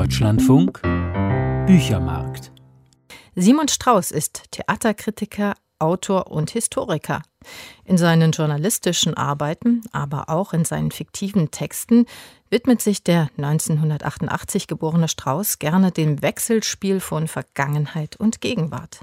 Deutschlandfunk Büchermarkt. Simon Strauß ist Theaterkritiker, Autor und Historiker. In seinen journalistischen Arbeiten, aber auch in seinen fiktiven Texten widmet sich der 1988 geborene Strauß gerne dem Wechselspiel von Vergangenheit und Gegenwart.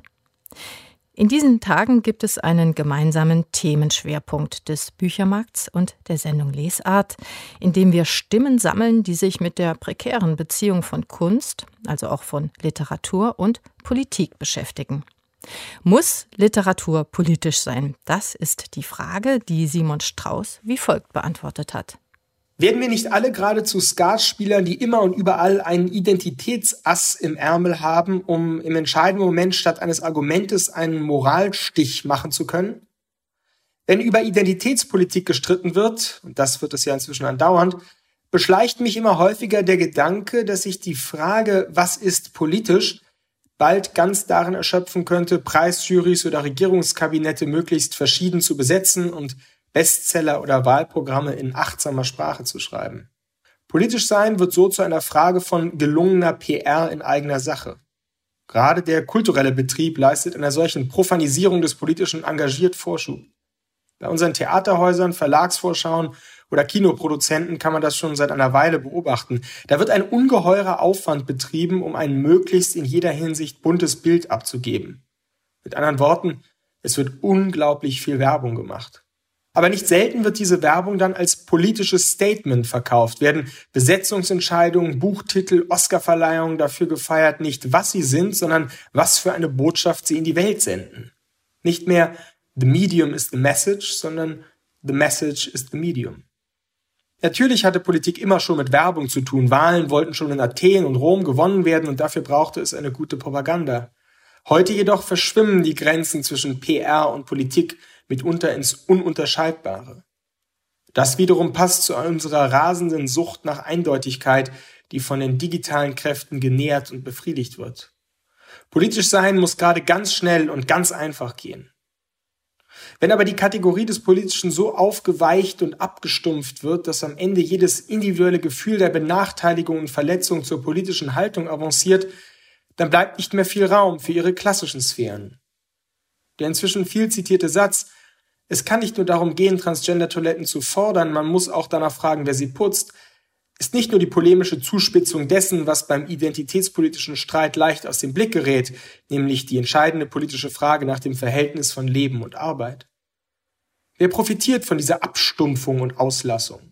In diesen Tagen gibt es einen gemeinsamen Themenschwerpunkt des Büchermarkts und der Sendung Lesart, in dem wir Stimmen sammeln, die sich mit der prekären Beziehung von Kunst, also auch von Literatur und Politik beschäftigen. Muss Literatur politisch sein? Das ist die Frage, die Simon Strauß wie folgt beantwortet hat. Werden wir nicht alle geradezu Skatspielern, die immer und überall einen Identitätsass im Ärmel haben, um im entscheidenden Moment statt eines Argumentes einen Moralstich machen zu können? Wenn über Identitätspolitik gestritten wird, und das wird es ja inzwischen andauernd, beschleicht mich immer häufiger der Gedanke, dass sich die Frage, was ist politisch, bald ganz darin erschöpfen könnte, Preisjurys oder Regierungskabinette möglichst verschieden zu besetzen und Bestseller oder Wahlprogramme in achtsamer Sprache zu schreiben. Politisch sein wird so zu einer Frage von gelungener PR in eigener Sache. Gerade der kulturelle Betrieb leistet einer solchen Profanisierung des Politischen engagiert Vorschub. Bei unseren Theaterhäusern, Verlagsvorschauen oder Kinoproduzenten kann man das schon seit einer Weile beobachten. Da wird ein ungeheurer Aufwand betrieben, um ein möglichst in jeder Hinsicht buntes Bild abzugeben. Mit anderen Worten, es wird unglaublich viel Werbung gemacht. Aber nicht selten wird diese Werbung dann als politisches Statement verkauft, werden Besetzungsentscheidungen, Buchtitel, Oscarverleihungen dafür gefeiert, nicht was sie sind, sondern was für eine Botschaft sie in die Welt senden. Nicht mehr the medium is the message, sondern the message is the medium. Natürlich hatte Politik immer schon mit Werbung zu tun. Wahlen wollten schon in Athen und Rom gewonnen werden und dafür brauchte es eine gute Propaganda. Heute jedoch verschwimmen die Grenzen zwischen PR und Politik mitunter ins Ununterscheidbare. Das wiederum passt zu unserer rasenden Sucht nach Eindeutigkeit, die von den digitalen Kräften genährt und befriedigt wird. Politisch sein muss gerade ganz schnell und ganz einfach gehen. Wenn aber die Kategorie des Politischen so aufgeweicht und abgestumpft wird, dass am Ende jedes individuelle Gefühl der Benachteiligung und Verletzung zur politischen Haltung avanciert, dann bleibt nicht mehr viel Raum für ihre klassischen Sphären. Der inzwischen viel zitierte Satz, es kann nicht nur darum gehen, Transgender-Toiletten zu fordern, man muss auch danach fragen, wer sie putzt, ist nicht nur die polemische Zuspitzung dessen, was beim identitätspolitischen Streit leicht aus dem Blick gerät, nämlich die entscheidende politische Frage nach dem Verhältnis von Leben und Arbeit. Wer profitiert von dieser Abstumpfung und Auslassung?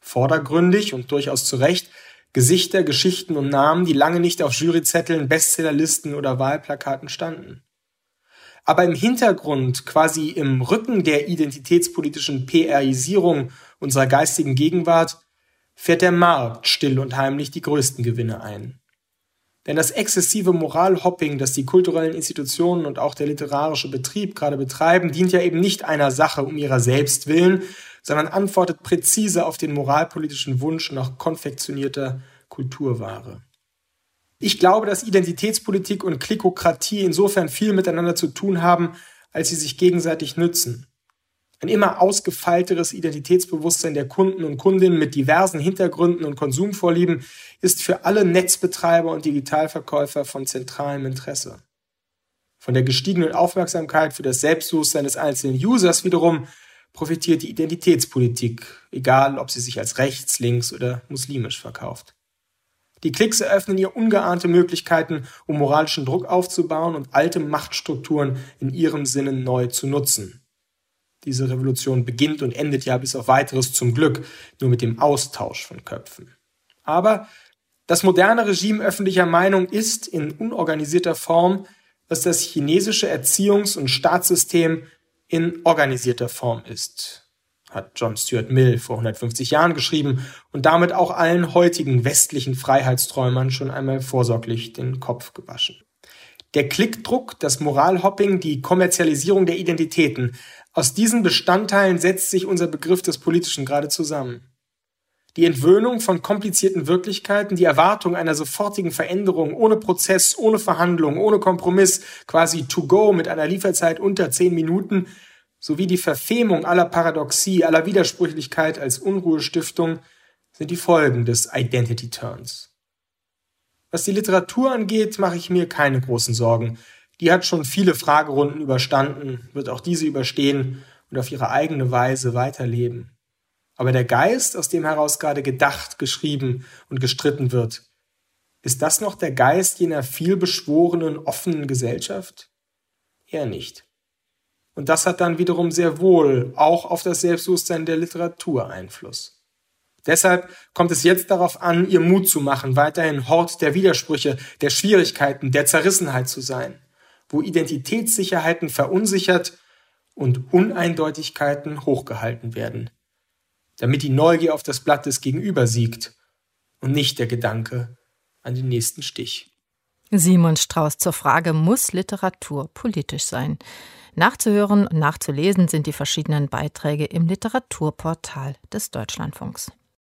Vordergründig und durchaus zu Recht Gesichter, Geschichten und Namen, die lange nicht auf Juryzetteln, Bestsellerlisten oder Wahlplakaten standen. Aber im Hintergrund, quasi im Rücken der identitätspolitischen PRisierung unserer geistigen Gegenwart, fährt der Markt still und heimlich die größten Gewinne ein. Denn das exzessive Moralhopping, das die kulturellen Institutionen und auch der literarische Betrieb gerade betreiben, dient ja eben nicht einer Sache um ihrer selbst willen, sondern antwortet präzise auf den moralpolitischen Wunsch nach konfektionierter Kulturware. Ich glaube, dass Identitätspolitik und Klikokratie insofern viel miteinander zu tun haben, als sie sich gegenseitig nützen. Ein immer ausgefeilteres Identitätsbewusstsein der Kunden und Kundinnen mit diversen Hintergründen und Konsumvorlieben ist für alle Netzbetreiber und Digitalverkäufer von zentralem Interesse. Von der gestiegenen Aufmerksamkeit für das Selbstbewusstsein des einzelnen Users wiederum profitiert die Identitätspolitik, egal ob sie sich als rechts, links oder muslimisch verkauft. Die Klicks eröffnen ihr ungeahnte Möglichkeiten, um moralischen Druck aufzubauen und alte Machtstrukturen in ihrem Sinne neu zu nutzen. Diese Revolution beginnt und endet ja bis auf weiteres zum Glück nur mit dem Austausch von Köpfen. Aber das moderne Regime öffentlicher Meinung ist in unorganisierter Form, was das chinesische Erziehungs- und Staatssystem in organisierter Form ist hat John Stuart Mill vor 150 Jahren geschrieben und damit auch allen heutigen westlichen Freiheitsträumern schon einmal vorsorglich den Kopf gewaschen. Der Klickdruck, das Moralhopping, die Kommerzialisierung der Identitäten, aus diesen Bestandteilen setzt sich unser Begriff des Politischen gerade zusammen. Die Entwöhnung von komplizierten Wirklichkeiten, die Erwartung einer sofortigen Veränderung ohne Prozess, ohne Verhandlung, ohne Kompromiss, quasi to go mit einer Lieferzeit unter zehn Minuten, sowie die Verfemung aller Paradoxie, aller Widersprüchlichkeit als Unruhestiftung sind die Folgen des Identity Turns. Was die Literatur angeht, mache ich mir keine großen Sorgen. Die hat schon viele Fragerunden überstanden, wird auch diese überstehen und auf ihre eigene Weise weiterleben. Aber der Geist, aus dem heraus gerade gedacht, geschrieben und gestritten wird, ist das noch der Geist jener vielbeschworenen, offenen Gesellschaft? Eher nicht. Und das hat dann wiederum sehr wohl auch auf das Selbstbewusstsein der Literatur Einfluss. Deshalb kommt es jetzt darauf an, ihr Mut zu machen, weiterhin Hort der Widersprüche, der Schwierigkeiten, der Zerrissenheit zu sein, wo Identitätssicherheiten verunsichert und Uneindeutigkeiten hochgehalten werden, damit die Neugier auf das Blatt des Gegenüber siegt und nicht der Gedanke an den nächsten Stich. Simon Strauß zur Frage, muss Literatur politisch sein? Nachzuhören und nachzulesen sind die verschiedenen Beiträge im Literaturportal des Deutschlandfunks.